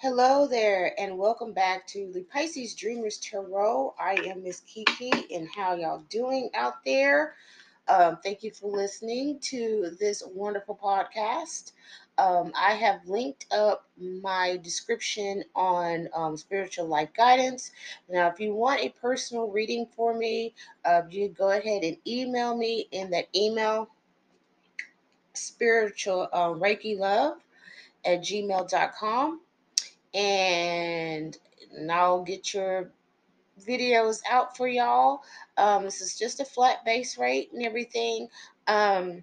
Hello there, and welcome back to the Pisces Dreamers Tarot. I am Miss Kiki, and how y'all doing out there? Um, thank you for listening to this wonderful podcast. Um, I have linked up my description on um, spiritual life guidance. Now, if you want a personal reading for me, uh, you go ahead and email me in that email spiritual uh, Reiki love at gmail.com and I'll get your videos out for y'all. Um, this is just a flat base rate and everything. Um,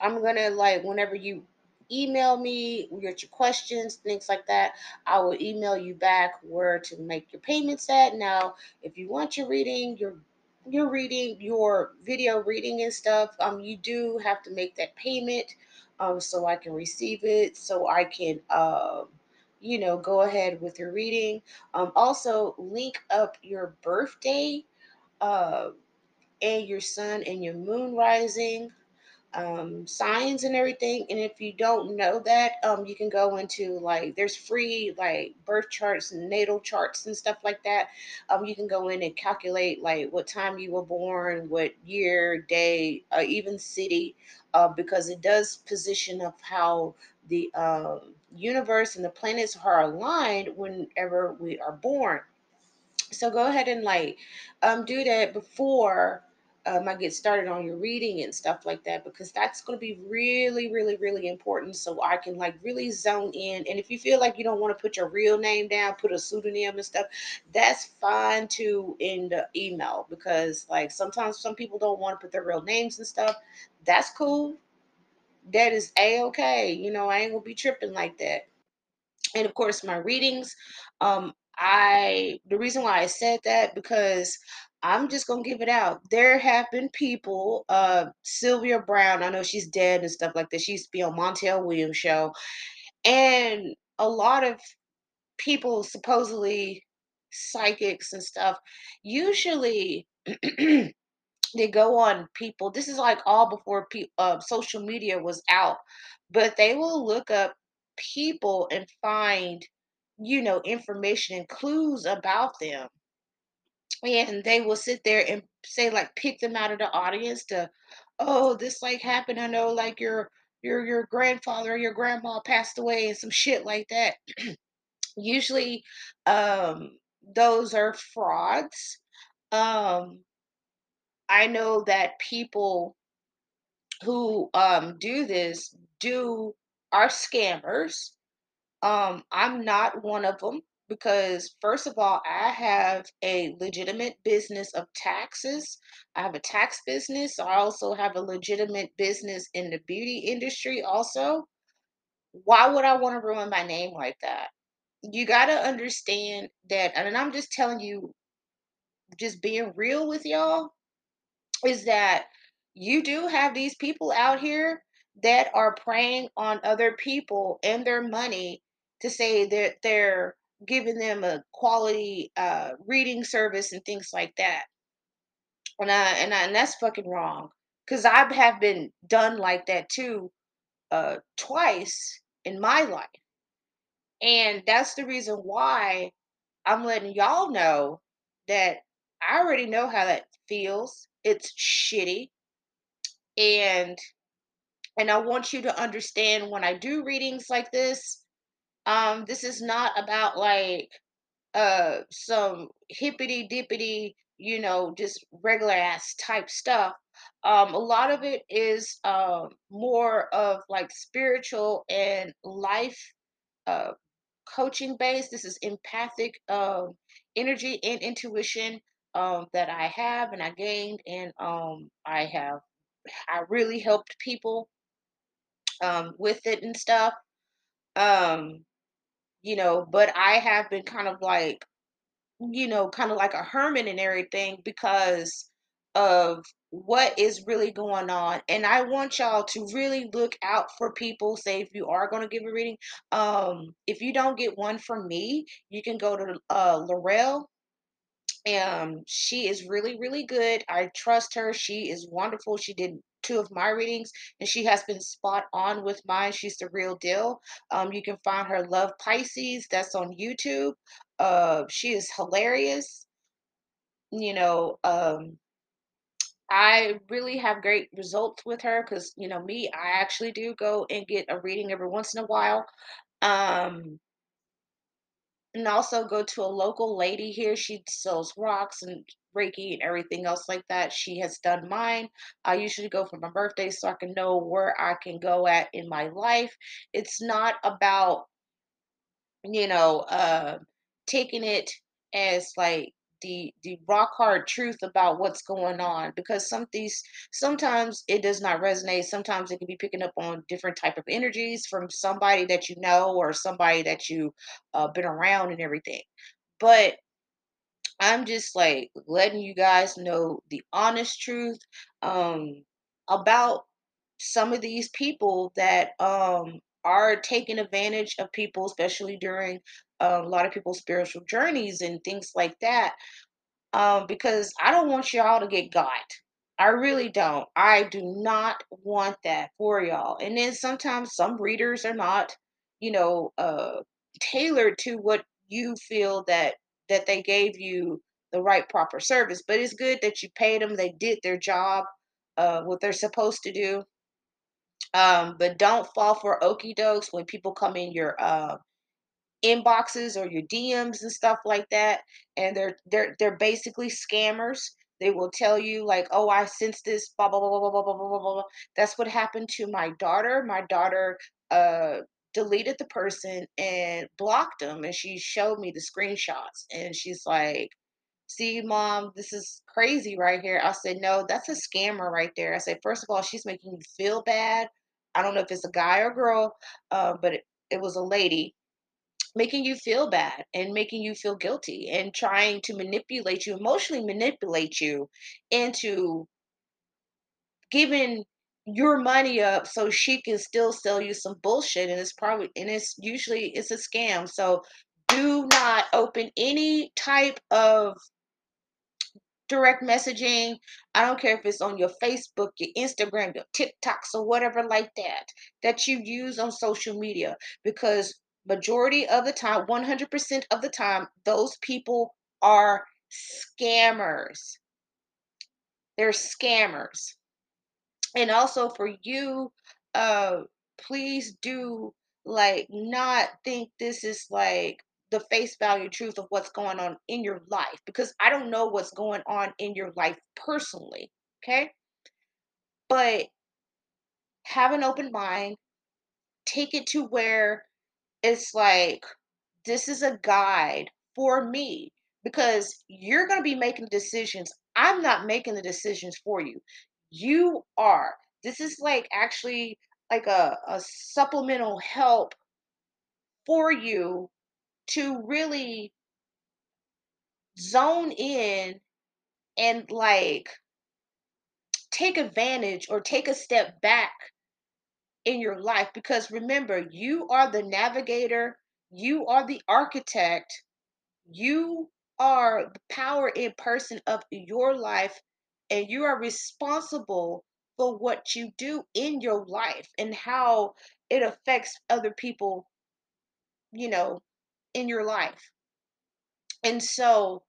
I'm gonna like whenever you email me get your questions, things like that, I will email you back where to make your payments at. Now, if you want your reading, your your reading, your video reading and stuff, um, you do have to make that payment, um, so I can receive it, so I can um you know, go ahead with your reading. Um, also, link up your birthday uh, and your sun and your moon rising um, signs and everything. And if you don't know that, um, you can go into like there's free like birth charts and natal charts and stuff like that. Um, you can go in and calculate like what time you were born, what year, day, uh, even city, uh, because it does position of how the um, universe and the planets are aligned whenever we are born. So go ahead and like um, do that before um, I get started on your reading and stuff like that because that's going to be really, really, really important. So I can like really zone in. And if you feel like you don't want to put your real name down, put a pseudonym and stuff, that's fine too in the email because like sometimes some people don't want to put their real names and stuff. That's cool. That is a okay. You know, I ain't gonna be tripping like that and of course my readings um i the reason why i said that because i'm just gonna give it out there have been people uh sylvia browne i know she's dead and stuff like that she used to be on montel williams show and a lot of people supposedly psychics and stuff usually they go on people this is like all before pe- uh, social media was out but they will look up people and find you know information and clues about them. And they will sit there and say like pick them out of the audience to oh this like happened. I know like your your your grandfather or your grandma passed away and some shit like that. Usually um those are frauds um i know that people who um do this do are scammers. Um, I'm not one of them because first of all, I have a legitimate business of taxes. I have a tax business. I also have a legitimate business in the beauty industry also. Why would I want to ruin my name like that? You got to understand that and I'm just telling you just being real with y'all is that you do have these people out here that are preying on other people and their money to say that they're giving them a quality uh, reading service and things like that. And I, and, I, and that's fucking wrong because I have been done like that too uh, twice in my life. And that's the reason why I'm letting y'all know that I already know how that feels. It's shitty and and I want you to understand when I do readings like this, um, this is not about like uh some hippity dippity, you know, just regular ass type stuff. Um, a lot of it is um more of like spiritual and life uh coaching based. This is empathic um energy and intuition um that I have and I gained and um I have I really helped people um, with it and stuff. Um, you know, but I have been kind of like, you know, kind of like a hermit and everything because of what is really going on. And I want y'all to really look out for people. Say if you are going to give a reading, um, if you don't get one from me, you can go to uh Laurel um she is really really good i trust her she is wonderful she did two of my readings, and she has been spot on with mine. She's the real deal. Um, you can find her Love Pisces. That's on YouTube. Uh, she is hilarious. You know, um, I really have great results with her because you know me, I actually do go and get a reading every once in a while. Um, and also go to a local lady here. She sells rocks and Reiki and everything else like that. She has done mine. I usually go for my birthday so I can know where I can go at in my life. It's not about, you know, uh, taking it as like the the rock hard truth about what's going on because some these sometimes it does not resonate. Sometimes it can be picking up on different type of energies from somebody that you know or somebody that you uh, been around and everything. But i'm just like letting you guys know the honest truth um about some of these people that um are taking advantage of people especially during uh, a lot of people's spiritual journeys and things like that um, because I don't want y'all to get got. I really don't. I do not want that for y'all. And then sometimes some readers are not, you know, uh, tailored to what you feel that that they gave you the right proper service. But it's good that you paid them. They did their job, uh, what they're supposed to do. Um, but don't fall for okey dokes when people come in your uh, inboxes or your DMs and stuff like that. And they're they're they're basically scammers. They will tell you like, "Oh, I sense this." Blah blah blah blah blah blah blah blah. blah. That's what happened to my daughter. My daughter uh, deleted the person and blocked them, and she showed me the screenshots, and she's like, "See, mom, this is crazy right here." I said, "No, that's a scammer right there." I said, first of all, she's making you feel bad. I don't know if it's a guy or girl, uh, but it, it was a lady making you feel bad and making you feel guilty and trying to manipulate you, emotionally manipulate you into giving your money up so she can still sell you some bullshit and it's probably and it's usually it's a scam. So do not open any type of direct messaging. I don't care if it's on your Facebook, your Instagram, your TikToks, or whatever like that that you use on social media because majority of the time, 100% of the time, those people are scammers. They're scammers. And also for you, uh, please do like not think this is like the face value truth of what's going on in your life because I don't know what's going on in your life personally. Okay. But have an open mind, take it to where it's like, this is a guide for me because you're going to be making decisions. I'm not making the decisions for you. You are. This is like actually like a, a supplemental help for you to really zone in and like take advantage or take a step back in your life because remember you are the navigator you are the architect you are the power in person of your life and you are responsible for what you do in your life and how it affects other people you know in your life. And so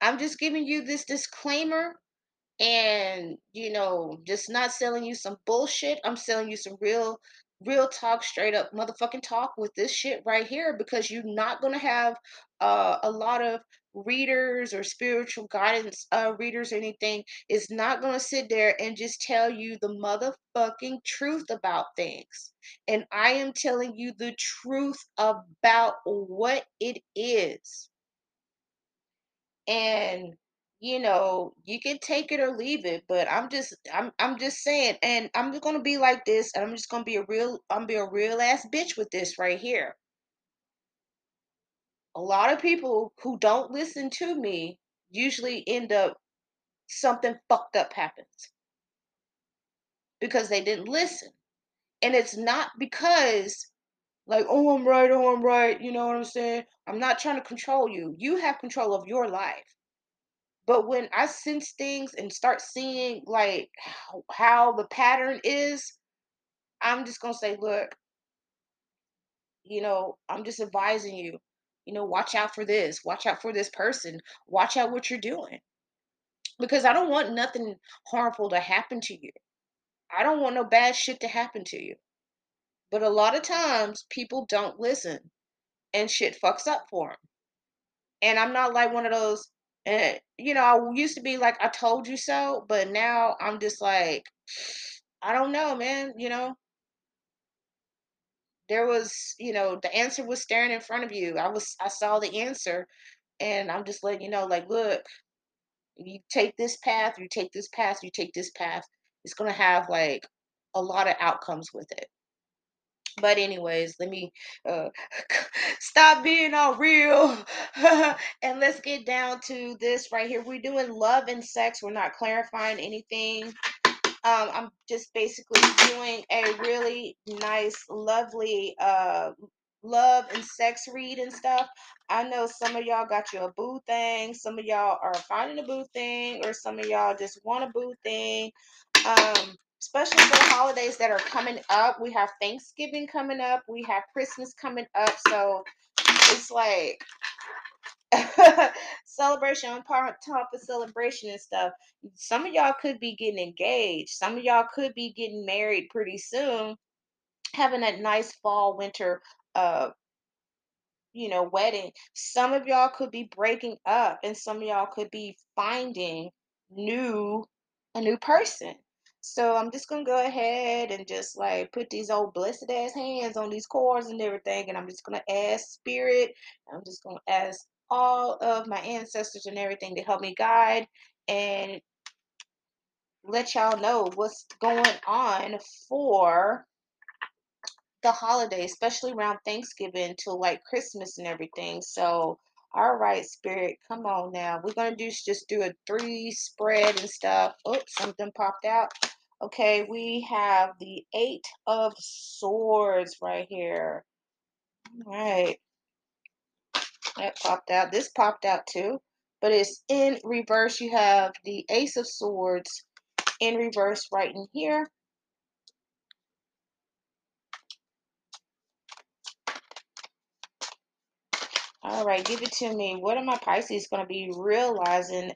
i'm just giving you this disclaimer and you know just not selling you some bullshit. I'm selling you some real real talk straight up motherfucking talk with this shit right here because you're not going to have uh, a lot of readers or spiritual guidance uh, readers or anything is not going to sit there and just tell you the motherfucking truth about things. And i am telling you the truth about what it is. And you know you can take it or leave it but i'm just i'm i'm just saying and i'm just gonna be like this and i'm just gonna be a real i'm be a real ass bitch with this right here a lot of people who don't listen to me usually end up something fucked up happens. Because they didn't listen. And it's not because like oh i'm right oh i'm right you know what i'm saying? I'm not trying to control you. You have control of your life. But when I sense things and start seeing like how, how the pattern is, I'm just gonna say, look, you know, I'm just advising you, you know, watch out for this, watch out for this person, watch out what you're doing. Because I don't want nothing harmful to happen to you. I don't want no bad shit to happen to you. But a lot of times people don't listen and shit fucks up for them. And I'm not like one of those, eh, you know, I used to be like, I told you so, but now I'm just like, I don't know, man. You know, there was, you know, the answer was staring in front of you. I was, I saw the answer, and I'm just letting you know, like, look, you take this path, you take this path, you take this path. It's gonna have like a lot of outcomes with it. But anyways, let me uh, stop being all real and let's get down to this right here. We're doing love and sex. We're not clarifying anything. Um, I'm just basically doing a really nice, lovely uh, love and sex read and stuff. I know some of y'all got you a boo thing. Some of y'all are finding a boo thing, or some of y'all just want a boo thing. Um, especially for the holidays that are coming up. We have Thanksgiving coming up. We have Christmas coming up. So it's like celebration on top of celebration and stuff. Some of y'all could be getting engaged. Some of y'all could be getting married pretty soon. Having that nice fall winter uh you know wedding. Some of y'all could be breaking up and some of y'all could be finding new a new person. So I'm just gonna go ahead and just like put these old blessed ass hands on these cords and everything, and I'm just gonna ask spirit. I'm just gonna ask all of my ancestors and everything to help me guide and let y'all know what's going on for the holiday, especially around Thanksgiving to like Christmas and everything. So, all right, spirit, come on now. We're gonna do just do a three spread and stuff. Oops, something popped out. Okay, we have the eight of swords right here. All right. That popped out. This popped out too. But it's in reverse. You have the ace of swords in reverse right in here. All right, give it to me. What are my Pisces going to be realizing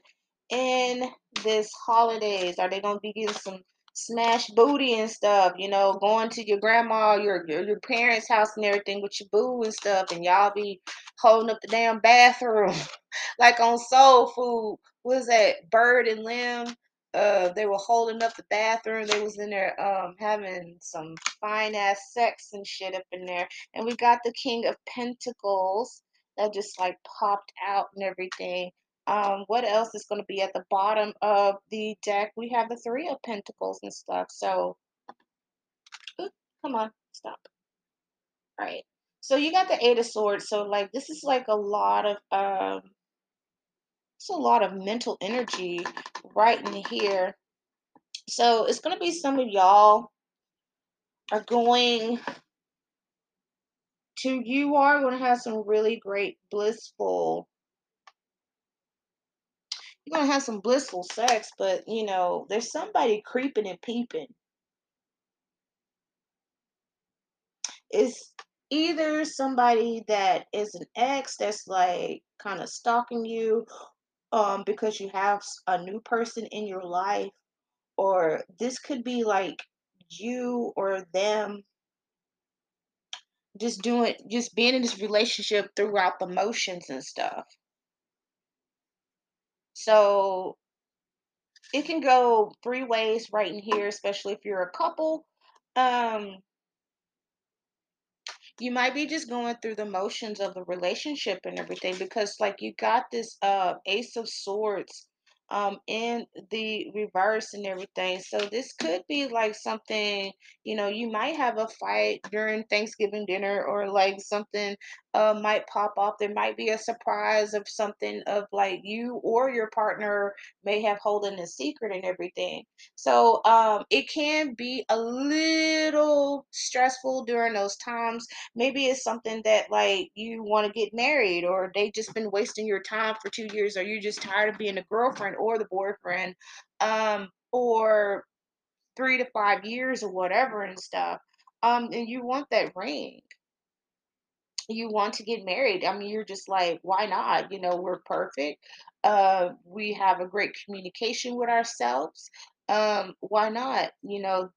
in this holidays? Are they going to be getting some smash booty and stuff? You know, going to your grandma, your, your your parents' house and everything with your boo and stuff, and y'all be holding up the damn bathroom like on Soul Food. What is that? Bird and Lem. Uh, they were holding up the bathroom. They was in there um having some fine ass sex and shit up in there. And we got the King of Pentacles that just like popped out and everything. Um, what else is going to be at the bottom of the deck? We have the Three of Pentacles and stuff. So, come on, stop. All right. So you got the Eight of Swords. So like this is like a lot of um, it's a lot of mental energy right in here. So it's gonna be some of y'all are going to you are going to have some really great blissful you're gonna have some blissful sex, but you know, there's somebody creeping and peeping. It's either somebody that is an ex that's like kind of stalking you, um, because you have a new person in your life, or this could be like you or them just doing just being in this relationship throughout the motions and stuff. So it can go three ways right in here, especially if you're a couple. Um, you might be just going through the motions of the relationship and everything because like you got this uh ace of swords um in the reverse and everything so this could be like something you know you might have a fight during thanksgiving dinner or like something uh, might pop up. There might be a surprise of something of like you or your partner may have holding a secret and everything. So um, it can be a little stressful during those times. Maybe it's something that like you want to get married, or they just been wasting your time for two years, or you're just tired of being a girlfriend or the boyfriend, um, or three to five years or whatever and stuff. Um, and you want that ring you want to get married. I mean, you're just like, why not? You know, we're perfect. Uh, we have a great communication with ourselves. Um, why not? You know,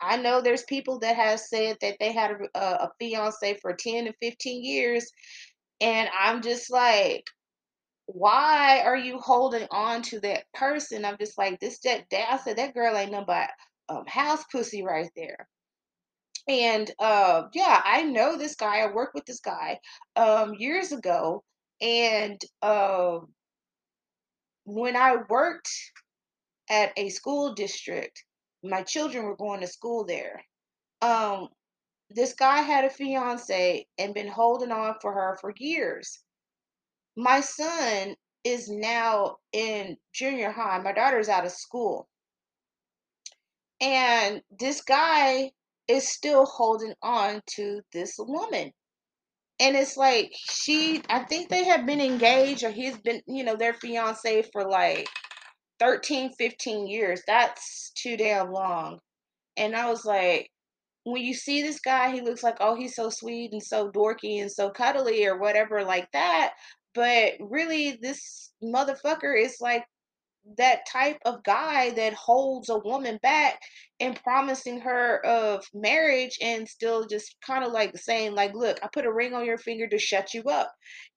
I know there's people that have said that they had a, a, a fiance for 10 and 15 years, and I'm just like, why are you holding on to that person? I'm just like, this that, that I said that girl ain't nothing but um, house pussy right there. And uh, yeah, I know this guy. I worked with this guy um, years ago, and uh, when I worked at a school district, my children were going to school there. Um, this guy had a fiance and been holding on for her for years. My son is now in junior high. My daughter's out of school. And this guy is still holding on to this woman. And it's like she I think they have been engaged or he's been, you know, their fiance for like 13, 15 years. That's too damn long. And I was like, when you see this guy, he looks like, oh, he's so sweet and so dorky and so cuddly or whatever like that. But really, this motherfucker is like that type of guy that holds a woman back and promising her of marriage and still just kind of like saying like look i put a ring on your finger to shut you up.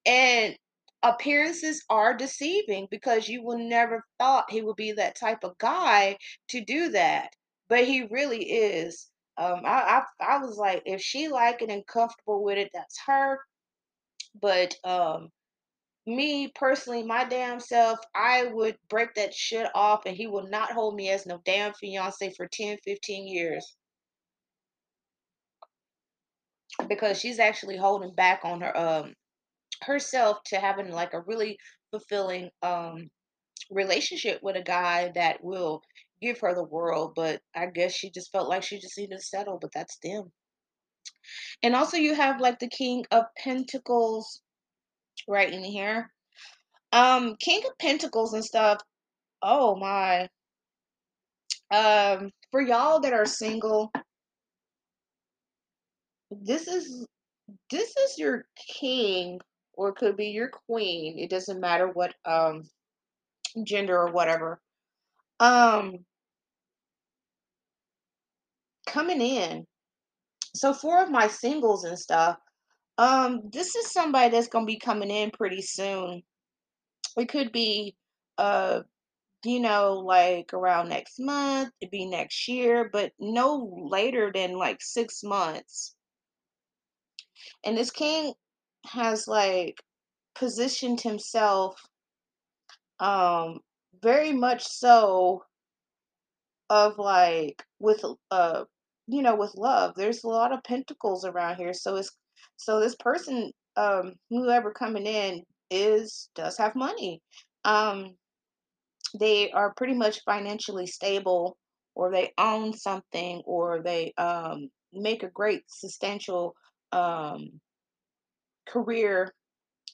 And appearances are deceiving because you will never thought he would be that type of guy to do that but he really is. Um i i, I was like if she like it and comfortable with it that's her. But um me personally, my damn self, I would break that shit off and he will not hold me as no damn fiance for 10, 15 years. Because she's actually holding back on her um herself to having like a really fulfilling um relationship with a guy that will give her the world, but I guess she just felt like she just needed to settle, but that's them. And also you have like the King of Pentacles right in here. Um, King of Pentacles and stuff. Oh my. Um, for y'all that are single, this is this is your king or it could be your queen. It doesn't matter what um gender or whatever. Um coming in. So four of my singles and stuff. Um, this is somebody that's gonna be coming in pretty soon. It could be uh you know, like around next month, it'd be next year, but no later than like six months. And this king has like positioned himself um very much so of like with uh you know with love there's a lot of pentacles around here so it's so this person um whoever coming in is does have money. Um they are pretty much financially stable or they own something or they um, make a great substantial um, career.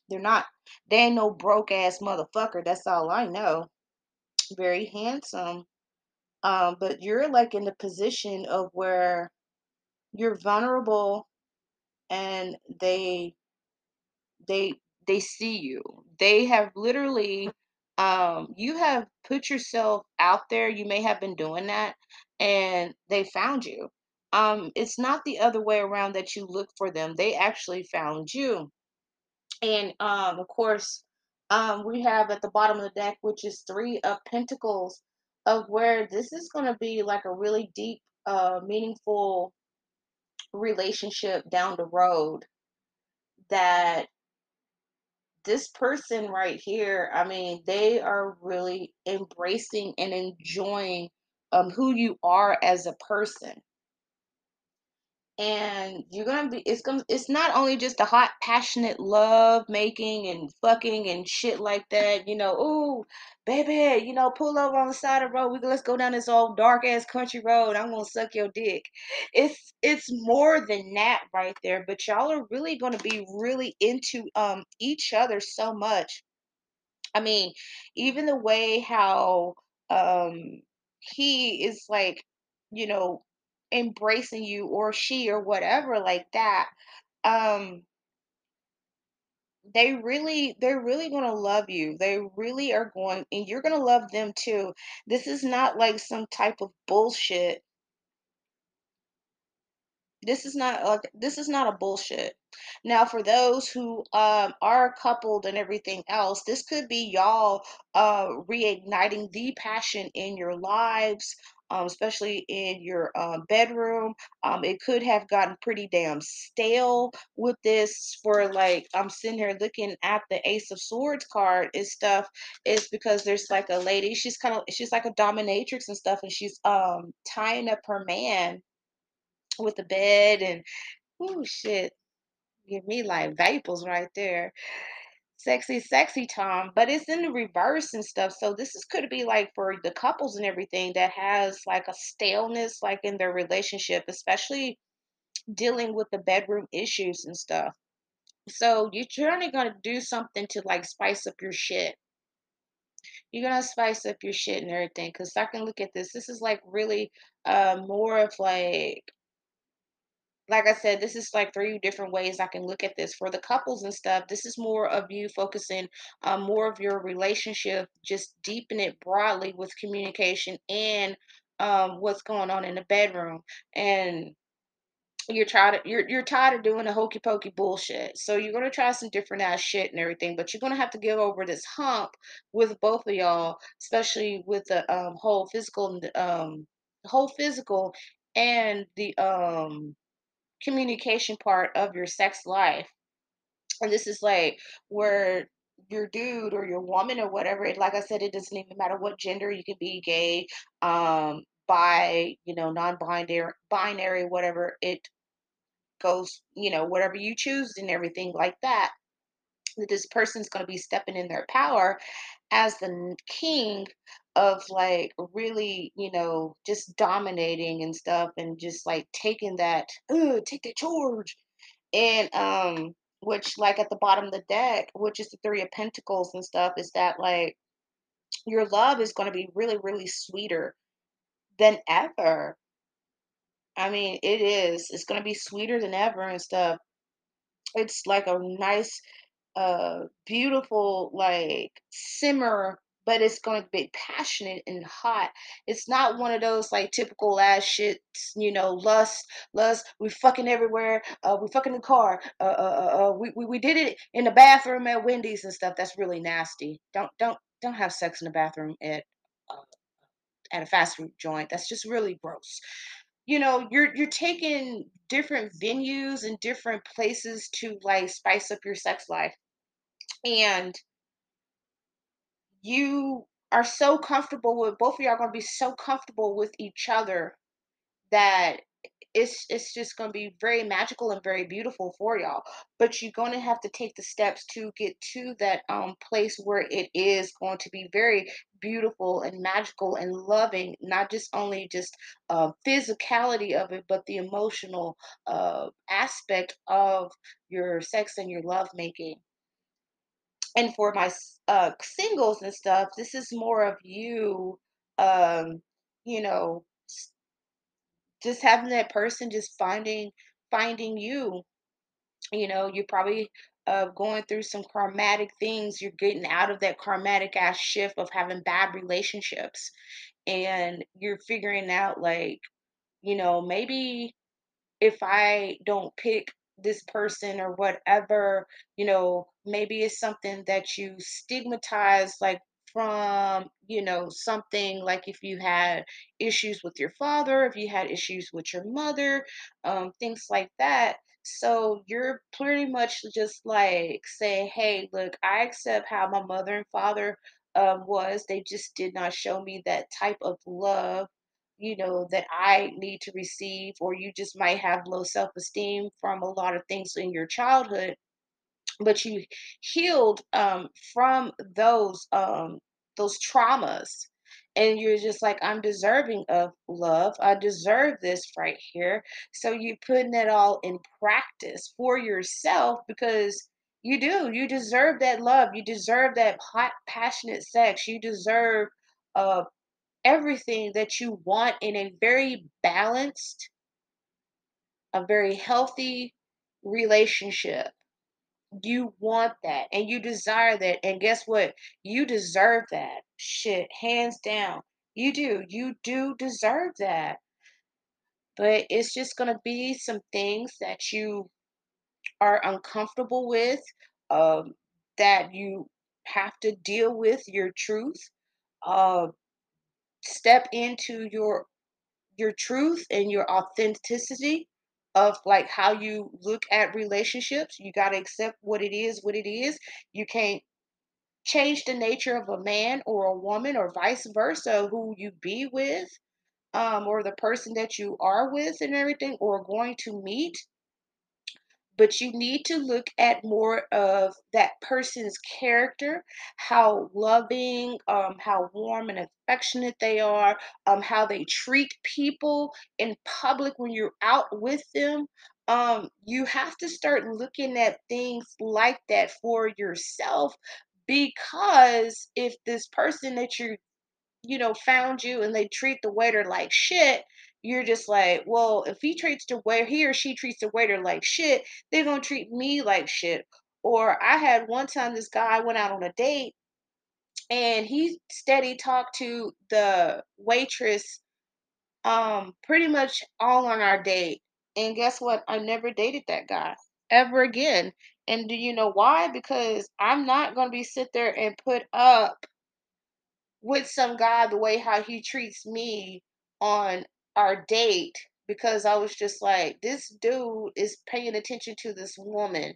They're not they ain't no broke ass motherfucker that's all i know. Very handsome. Um, but you're like in the position of where you're vulnerable and they they they see you. They have literally um you have put yourself out there you may have been doing that and they found you. Um it's not the other way around that you look for them they actually found you. And um of course um we have at the bottom of the deck which is three of pentacles of where this is going to be like a really deep uh meaningful relationship down the road that this person right here, I mean, they are really embracing and enjoying um, who you are as a person. And you're gonna be it's gonna it's not only just a hot passionate love making and fucking and shit like that you know oh baby you know pull over on the side of the road we let's go down this old dark ass country road i'm gonna suck your dick. It's it's more than that right there but y'all are really gonna be really into um each other so much. I mean even the way how um he is like you know embracing you or she or whatever like that um they really they're really going to love you. They really are going and you're going to love them too. This is not like some type of bullshit. This is not like this is not a bullshit. Now, for those who um, are coupled and everything else, this could be y'all uh, reigniting the passion in your lives, um, especially in your uh, bedroom. Um, it could have gotten pretty damn stale with this. For like, I'm sitting here looking at the Ace of Swords card and stuff. Is because there's like a lady. She's kind of she's like a dominatrix and stuff, and she's um tying up her man with the bed and oh shit, give me like vapors right there. Sexy, sexy Tom, but it's in the reverse and stuff. So this is could be like for the couples and everything that has like a staleness like in their relationship, especially dealing with the bedroom issues and stuff. So you're only gonna do something to like spice up your shit. You're gonna spice up your shit and everything. Cause I can look at this. This is like really uh more of like like I said, this is like three different ways I can look at this. For the couples and stuff, this is more of you focusing on more of your relationship, just deepen it broadly with communication and um, what's going on in the bedroom. And you're tired of, you're you're tired of doing the hokey pokey bullshit. So you're gonna try some different ass shit and everything, but you're gonna have to get over this hump with both of y'all, especially with the um, whole physical um whole physical and the um communication part of your sex life. And this is like where your dude or your woman or whatever, it- like I said, it doesn't even matter what gender you can be gay, um, bi, you know, non-binary, binary, whatever it goes, you know, whatever you choose and everything like that. That this person's going to be stepping in their power as the king of like really, you know, just dominating and stuff and just like taking that, "Ugh, take that charge. And um which like at the bottom of the deck which is the three of pentacles and stuff is that like your love is going to be really really sweeter than ever. I mean it is it's going to be sweeter than ever and stuff. It's like a nice uh beautiful like simmer but it's going to be passionate and hot. It's not one of those like typical ass shits, you know lust lust we fucking everywhere uh we fucking in the car uh, uh, uh uh, we, we we did it in the bathroom at wendy's and stuff that's really nasty. Don't don't don't have sex in the bathroom at uh, at a fast food joint that's just really gross. You know you're you're taking different venues and different places to like spice up your sex life. And you are so comfortable with both of y'all going to be so comfortable with each other that it's it's just going to be very magical and very beautiful for y'all. But you're going to have to take the steps to get to that um place where it is going to be very beautiful and magical and loving not just only just uh physicality of it but the emotional uh aspect of your sex and your love making and for my uh singles and stuff this is more of you um you know just having that person just finding finding you. You know you're probably uh going through some karmatic things you're getting out of that karmatic ass shift of having bad relationships and you're figuring out like you know maybe if I don't pick this person or whatever, you know, maybe it's something that you stigmatize, like from, you know, something like if you had issues with your father, if you had issues with your mother, um, things like that. So you're pretty much just like saying, hey, look, I accept how my mother and father um, was. They just did not show me that type of love you know, that I need to receive, or you just might have low self esteem from a lot of things in your childhood but you healed um, from those um, those traumas and you're just like i'm deserving of love. I deserve this right here. So you're putting it all in practice for yourself because you do you deserve that love. You deserve that hot passionate sex. You deserve uh, everything that you want in a very balanced a very healthy relationship you want that and you desire that. And guess what? You deserve that. Shit, hands down. You do. You do deserve that. But it's just going to be some things that you are uncomfortable with, um, that you have to deal with your truth. Uh, step into your your truth and your authenticity of like how you look at relationships. You got to accept what it is, what it is. You can't change the nature of a man or a woman or vice versa who you be with um or the person that you are with and everything or going to meet but you need to look at more of that person's character how loving um, how warm and affectionate they are um, how they treat people in public when you're out with them. Um, you have to start looking at things like that for yourself because if this person that you you know, found you and they treat the waiter like shit, you're just like, well, if he treats the waiter, he or she treats the waiter like shit, they're gonna treat me like shit. Or I had one time this guy went out on a date and he steady talked to the waitress um pretty much all on our date. And guess what? I never dated that guy ever again. And do you know why? Because I'm not gonna be sit there and put up with some guy the way how he treats me on our date because I was just like, this dude is paying attention to this woman.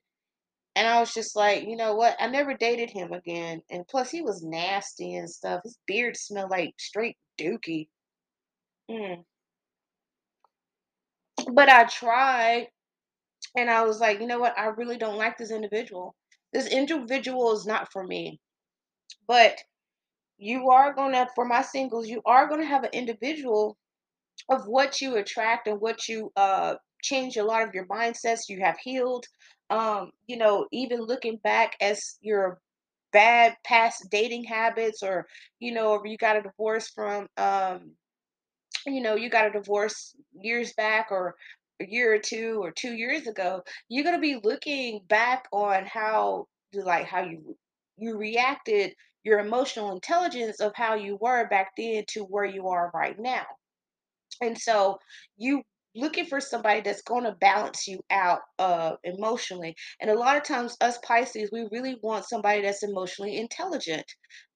And I was just like, you know what? I never dated him again. And plus, he was nasty and stuff. His beard smelled like straight dookie. Mm. But I tried, and I was like, you know what? I really don't like this individual. This individual is not for me. But you are going to, for my singles, you are going to have an individual of what you attract and what you uh change a lot of your mindsets you have healed um you know even looking back as your bad past dating habits or you know or you got a divorce from um you know you got a divorce years back or a year or two or two years ago you're to be looking back on how like how you you reacted your emotional intelligence of how you were back then to where you are right now and so you looking for somebody that's going to balance you out uh emotionally and a lot of times us pisces we really want somebody that's emotionally intelligent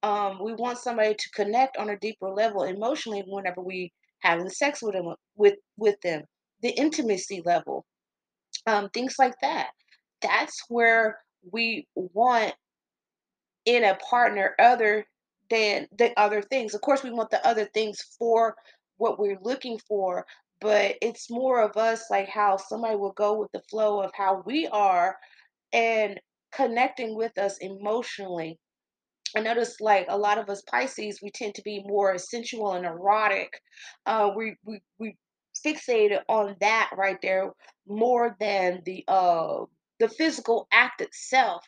um we want somebody to connect on a deeper level emotionally whenever we having sex with them with with them the intimacy level um things like that that's where we want in a partner other than the other things. Of course, we want the other things for what we're looking for, but it's more of us like how somebody will go with the flow of how we are and connecting with us emotionally. I notice like a lot of us Pisces, we tend to be more sensual and erotic. Uh, we we we fixated on that right there more than the uh the physical act itself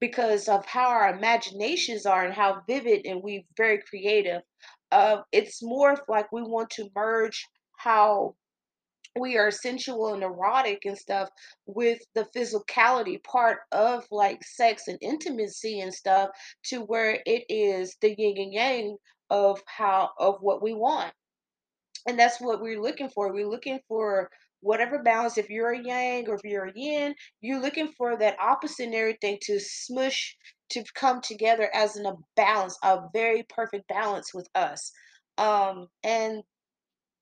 because of how our imaginations are and how vivid and we very creative. It's more like we want to merge how we are sensual and erotic and stuff with the physicality part of like sex and intimacy and stuff to where it is the yin and yang of how of what we want. And that's what we're looking for. We're looking for whatever balance if you're a yang or if you're a yin you're looking for that opposite and everything to smush to come together as in a balance a very perfect balance with us um and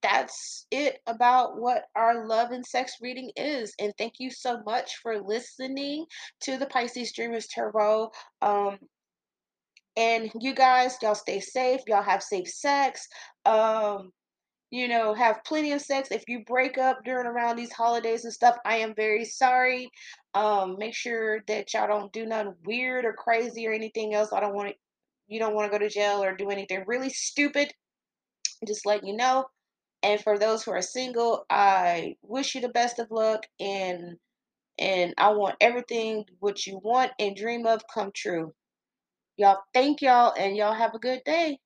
that's it about what our love and sex reading is. And thank you so much for listening to the Pisces Dreamers Tarot. Um, and you guys, y'all stay safe. Y'all have safe sex. Um, you know, have plenty of sex. If you break up during around these holidays and stuff, I am very sorry. Um, make sure that y'all don't do nothing weird or crazy or anything else. I don't want to, you don't want to go to jail or do anything really stupid. Just let you know. And for those who are single, I wish you the best of luck and and I want everything what you want and dream of come true. Y'all thank y'all and y'all have a good day.